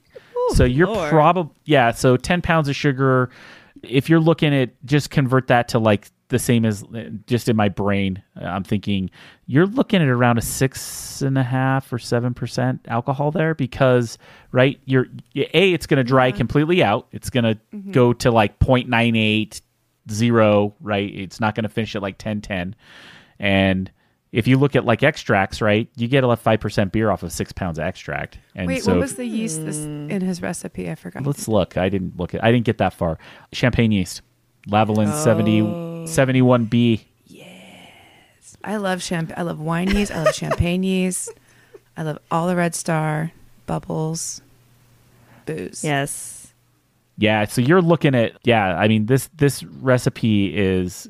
so you're probably yeah. So 10 pounds of sugar. If you're looking at just convert that to like the same as uh, just in my brain, uh, I'm thinking you're looking at around a six and a half or seven percent alcohol there because right, you're a it's going to dry completely out. It's going to mm-hmm. go to like 0.98 zero, right? It's not going to finish at like 10 10. And if you look at like extracts, right, you get a five percent beer off of six pounds of extract. And Wait, so what was the yeast this, in his recipe? I forgot. let's look. I didn't look at. I didn't get that far. Champagne yeast, Lalvin 70, Oh. 71B. I love champagne. I love wine yeast. I love champagne yeast. I love all the Red Star, bubbles, booze. Yes. Yeah, so you're looking at yeah. I mean this this recipe is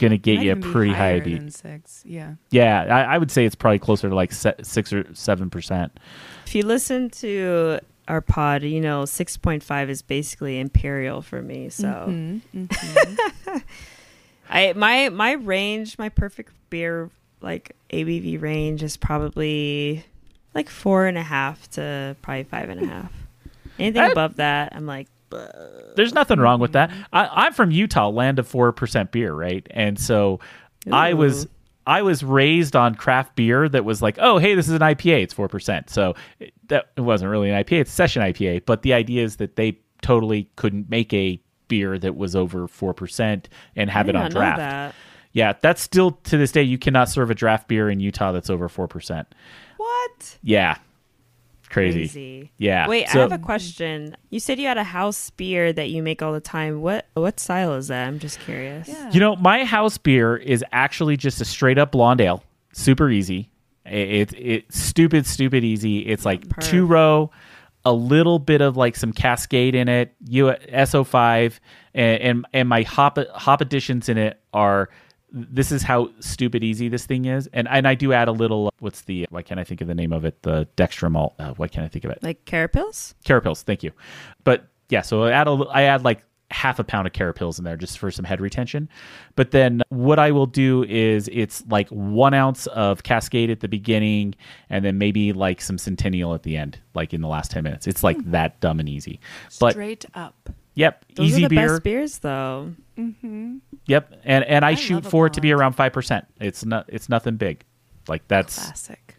gonna get you a pretty high higher beat. than six. Yeah. Yeah, I, I would say it's probably closer to like se- six or seven percent. If you listen to our pod, you know 6.5 is basically imperial for me. So Mhm, mhm. I my my range, my perfect beer like ABV range is probably like four and a half to probably five and a half. Anything I- above that, I'm like, There's nothing wrong with that. I, I'm from Utah, land of four percent beer, right? And so I was I was raised on craft beer that was like, oh, hey, this is an IPA, it's four percent. So it, that it wasn't really an IPA, it's a session IPA. But the idea is that they totally couldn't make a beer that was over four percent and have I it on draft. that. Yeah, that's still to this day you cannot serve a draft beer in Utah that's over four percent. What? Yeah, crazy. Crazy. Yeah. Wait, So- I have a question. You said you had a house beer that you make all the time. What what style is that? I'm just curious. Yeah. You know, my house beer is actually just a straight up blonde ale. Super easy. It, it, it stupid, stupid easy. It's like Perf. two row, a little bit of like some Cascade in it, US-05, and, and and my hop hop additions in it are. This is how stupid easy this thing is, and and I do add a little. What's the? Why can't I think of the name of it? The dextrin malt. Uh, why can't I think of it? Like carapils? Carapils, thank you. But yeah, so I add a, I add like half a pound of carapils in there just for some head retention. But then what I will do is it's like one ounce of Cascade at the beginning, and then maybe like some Centennial at the end, like in the last ten minutes. It's like that dumb and easy. But Straight up. Yep, Those easy are the beer. best beers though. Mm-hmm. Yep, and and I, I shoot for it to be around five percent. It's not it's nothing big. Like that's Classic.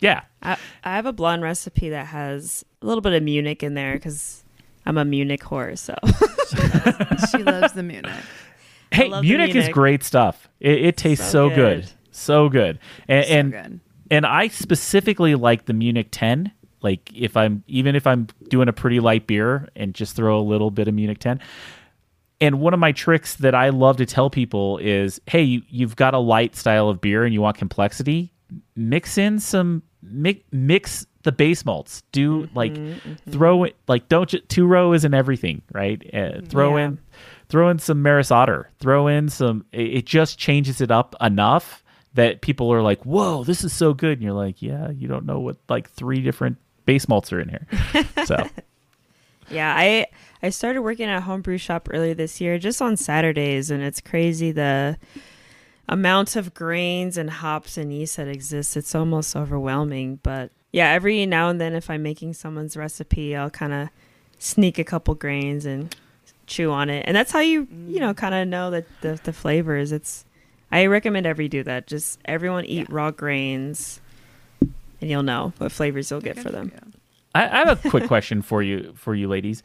yeah. I, I have a blonde recipe that has a little bit of Munich in there because I'm a Munich whore. So she loves the Munich. Hey, love the Munich, is great stuff. It, it tastes so, So good. good. so good, and So and, good. and I specifically like the Munich Ten. Like if I'm even if I'm doing a pretty light beer and just throw a little bit of Munich Ten. And one of my tricks that I love to tell people is, hey, you, you've got a light style of beer and you want complexity. Mix in some mix, mix the base malts. Do like throw it like don't ju- two row isn't everything, right? Uh, throw Yeah. in throw in some Maris Otter. Throw in some. It, it just changes it up enough that people are like, "Whoa, this is so good!" And you're like, "Yeah, you don't know what like three different base malts are in here." so yeah, I I started working at a homebrew shop earlier this year, just on Saturdays, and it's crazy the amount of grains and hops and yeast that exists. It's almost overwhelming. But yeah, every now and then, if I'm making someone's recipe, I'll kind of sneak a couple grains and chew on it, and that's how you you know mm. kind of know that the the flavors. It's I recommend every do that. Just everyone eat raw grains, and you'll know what flavors you'll get for them. I, I have a quick question for you for you ladies.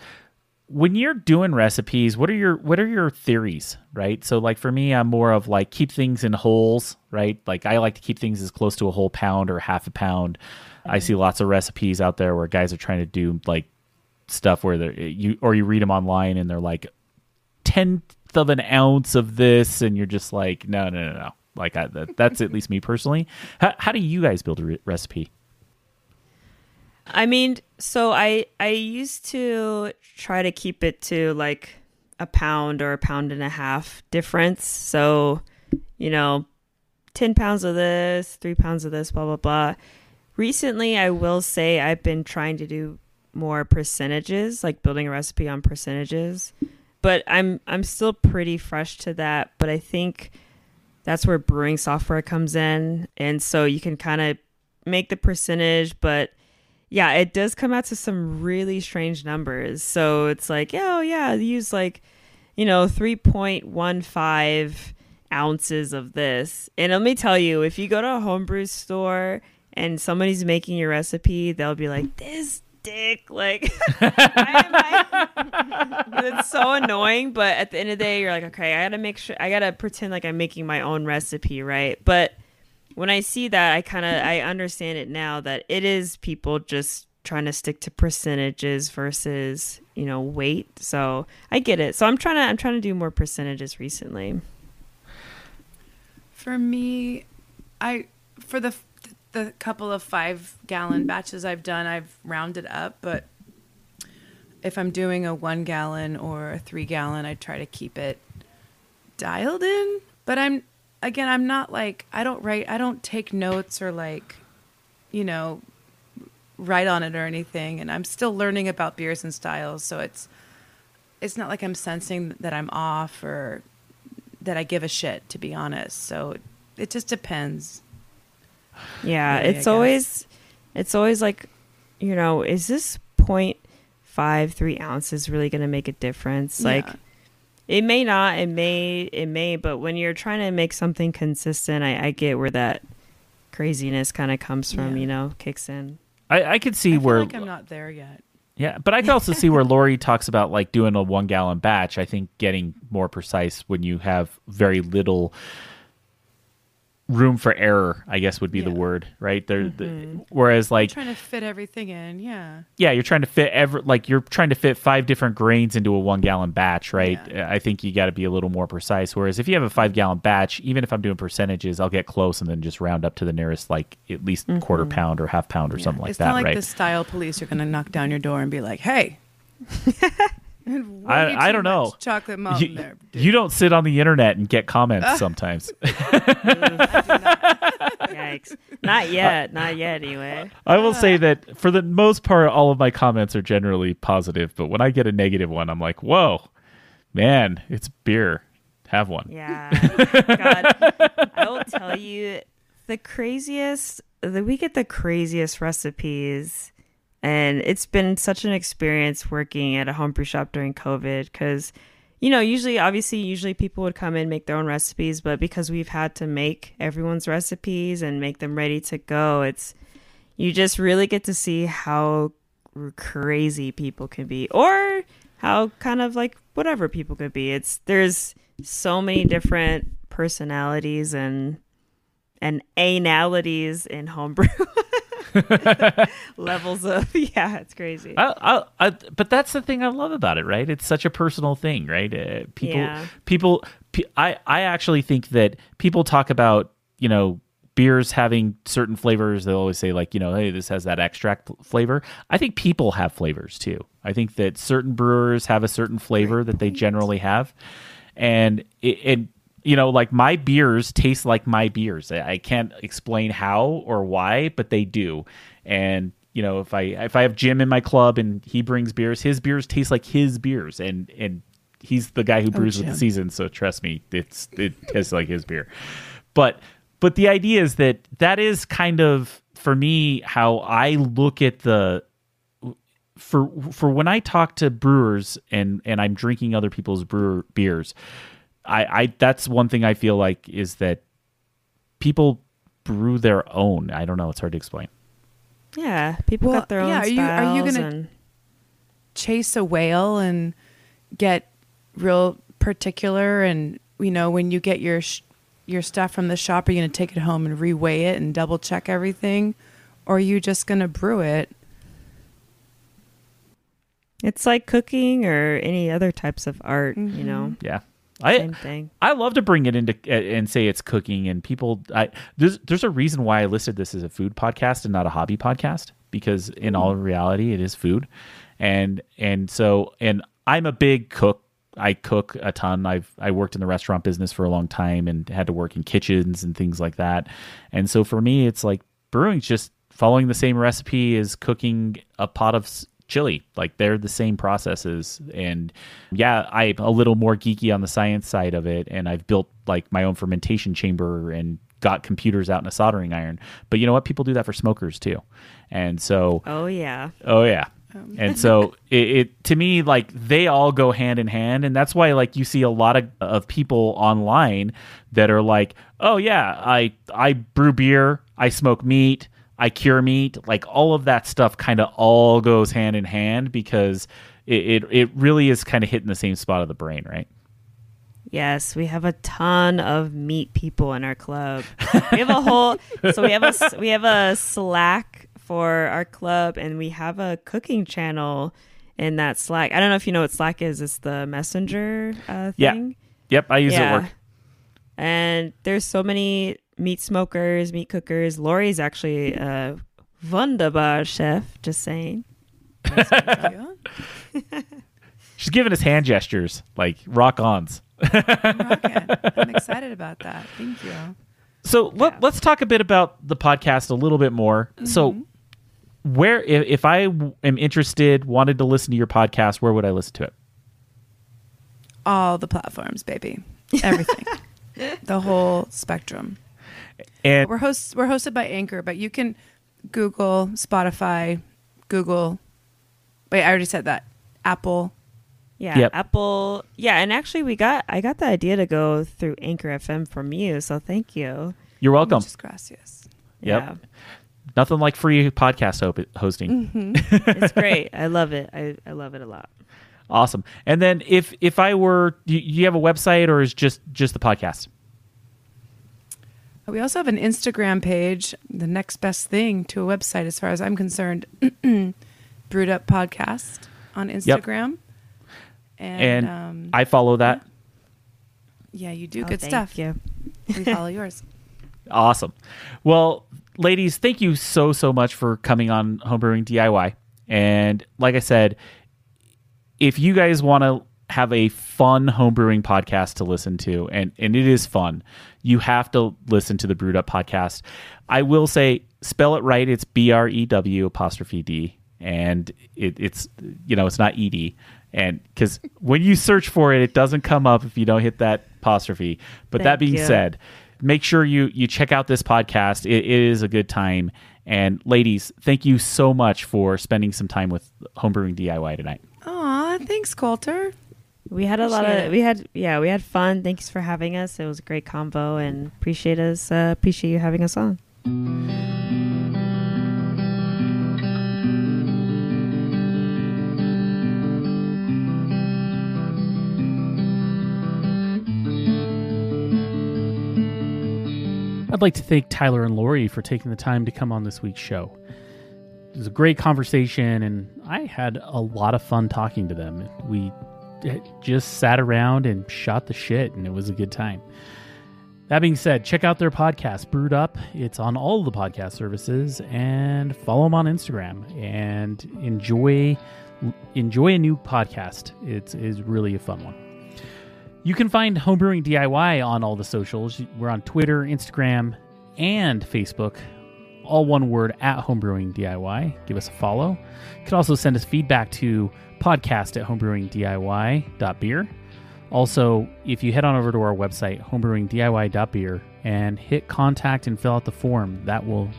when you're doing recipes, what are your what are your theories, right? So like for me, I'm more of like keep things in holes, right? Like I like to keep things as close to a whole pound or half a pound. I see mm-hmm. lots of recipes out there where guys are trying to do like stuff where they you or you read them online and they're like tenth of an ounce of this, and you're just like, no, no, no, no. Like I, that, that's at least me personally. How, how do you guys build a re- recipe? I mean, so I I used to try to keep it to like a pound or a pound and a half difference. So, you know, 10 pounds of this, 3 pounds of this, blah blah blah. Recently, I will say I've been trying to do more percentages, like building a recipe on percentages. But I'm I'm still pretty fresh to that, but I think that's where brewing software comes in. And so you can kind of make the percentage, but yeah, it does come out to some really strange numbers. So it's like, oh yeah, use like, you know, 3.15 ounces of this. And let me tell you, if you go to a homebrew store and somebody's making your recipe, they'll be like, this dick, like, I... it's so annoying. But at the end of the day, you're like, okay, I gotta make sure, I gotta pretend like I'm making my own recipe, right? But when I see that, I kind of I understand it now that it is people just trying to stick to percentages versus you know weight. So I get it. So I'm trying to I'm trying to do more percentages recently. For me, I for the the couple of five gallon batches I've done, I've rounded up, but if I'm doing a one gallon or a three gallon, I try to keep it dialed in. But I'm again, I'm not like I don't write, I don't take notes or like, you know, write on it or anything. And I'm still learning about beers and styles, so it's it's not like I'm sensing that I'm off or that I give a shit, to be honest. So it just depends. Yeah, really, it's always it's always like, you know, is this point five three ounces really going to make a difference? Like. Yeah it may not. It may. It may. But when you're trying to make something consistent, I, I get where that craziness kind of comes from. Yeah. You know, kicks in. I, I could see I where like I'm not there yet. Yeah, but I can also see where Lori talks about like doing a one gallon batch. I think getting more precise when you have very little room for error, I guess would be yeah. the word, right? There, mm-hmm. the, whereas like you're trying to fit everything in, yeah, yeah, you're trying to fit every like you're trying to fit five different grains into a one gallon batch, right? Yeah. I think you got to be a little more precise. Whereas if you have a five gallon batch, even if I'm doing percentages, I'll get close and then just round up to the nearest like at least mm-hmm. quarter pound or half pound or yeah. something like it's that. It's not like right? the style police are going to knock down your door and be like, "Hey." I, I don't know. Chocolate mountain you, there. Dude. You don't sit on the internet and get comments uh. sometimes. Yikes! Not yet. Not yet. Anyway. I will say that for the most part, all of my comments are generally positive. But when I get a negative one, I'm like, "Whoa, man, it's beer. Have one." Yeah. God, I will tell you the craziest. The, we get the craziest recipes and it's been such an experience working at a homebrew shop during COVID because, you know, usually, obviously, usually people would come in make their own recipes, but because we've had to make everyone's recipes and make them ready to go, it's you just really get to see how crazy people can be or how kind of like whatever people could be. It's there's so many different personalities and and analities in homebrew. levels of yeah it's crazy. I, I, I, but that's the thing i love about it right? It's such a personal thing right? Uh, people yeah. people i i actually think that people talk about you know beers having certain flavors. They'll always say like you know hey this has that extract flavor. I think people have flavors too. I think that certain brewers have a certain flavor that they generally have. And it, it you know, like my beers taste like my beers. I can't explain how or why, but they do. And you know, if I if I have Jim in my club and he brings beers, his beers taste like his beers, and and he's the guy who oh, brews oh, with the season. So trust me, it's it tastes like his beer. But but the idea is that that is kind of for me how I look at the for for when I talk to brewers and and I'm drinking other people's brewer beers I, I that's one thing I feel like is that people brew their own. I don't know. It's hard to explain. Yeah, people well, got their own yeah, are you, are you gonna, and... chase a whale and get real particular and you know when you get your sh- your stuff from the shop are you going to take it home and reweigh it and double check everything or are you just going to brew it It's like cooking or any other types of art, you know. Mm-hmm. Yeah. I. I love to bring it into uh, and say it's cooking and people I there's there's a reason why I listed this as a food podcast and not a hobby podcast because in all reality it is food. And and so and I'm a big cook. I cook a ton. I've I worked in the restaurant business for a long time and had to work in kitchens and things like that. And so for me it's like brewing's just following the same recipe as cooking a pot of chili. Like they're the same processes. And yeah, I'm a little more geeky on the science side of it. And I've built like my own fermentation chamber and got computers out in a soldering iron. But you know what? People do that for smokers too. And so, Oh yeah. oh yeah. Um. And so it, it to me like they all go hand in hand and that's why like you see a lot of, of people online that are like oh yeah I I brew beer I smoke meat I cure meat like all of that stuff kind of all goes hand in hand because it, it, it really is kind of hitting the same spot of the brain right Yes, we have a ton of meat people in our club. We have a whole so we have a we have a Slack for our club and we have a cooking channel in that Slack. I don't know if you know what Slack is. It's the messenger uh, Yeah. thing. yep I use it at work And there's so many meat smokers, meat cookers. Lori's actually a wunderbar chef, just saying. She's giving us hand gestures like rock ons I'm. I'm excited about that. Thank you. So let, let's talk a bit about the podcast a little bit more. So, mm-hmm. where if, if I w- am interested, wanted to listen to your podcast, where would I listen to it? All the platforms, baby. Everything. the whole spectrum. And We're hosts we're hosted by Anchor, but you can Google, Spotify, Google. Wait, I already said that. Apple. Yeah, Yep. Apple. Yeah, and actually, we got I got the idea to go through Anchor FM from you, so thank you. you're welcome. Muchas gracias. Yep. Yeah, Nothing like free podcast op- hosting. Mm-hmm. it's great. I love it. I, I love it a lot. Awesome. And then if if I were, do you, you have a website or is just just the podcast? We also have an Instagram page, the next best thing to a website as far as I'm concerned. Brewed Up Podcast on Instagram. And And, um, I follow that. yeah, you do Oh, good thank stuff. You. We follow yours. Awesome. Well, ladies, thank you so so much for coming on Homebrewing DIY. And like I said, if you guys want to have a fun homebrewing podcast to listen to, and and it is fun, you have to listen to the Brewed Up podcast. I will say, spell it right. It's B R E W apostrophe D, and it, it's you know it's not E D. And because when you search for it, it doesn't come up if you don't hit that apostrophe. But that being you. said, make sure you you check out this podcast. It, it is a good time. And ladies, thank you so much for spending some time with Homebrewing DIY tonight. Aw, thanks, Coulter. We had a lot of it. we had yeah we had fun. Thanks for having us. It was a great combo and appreciate us uh, appreciate you having us on. I'd like to thank Tyler and Lori for taking the time to come on this week's show. It was a great conversation, and I had a lot of fun talking to them. We just sat around and shot the shit, and it was a good time. That being said, check out their podcast, Brewed Up. It's on all the podcast services, and follow them on Instagram and enjoy enjoy a new podcast. It's is really a fun one. You can find Homebrewing DIY on all the socials. We're on Twitter, Instagram, and Facebook. All one word at Homebrewing DIY. Give us a follow. You can also send us feedback to podcast at homebrewingdiy.beer. Also, if you head on over to our website, homebrewingdiy.beer, and hit contact and fill out the form, that will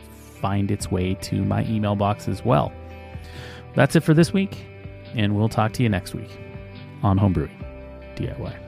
find its way to my email box as well. That's it for this week, and we'll talk to you next week on Homebrewing DIY.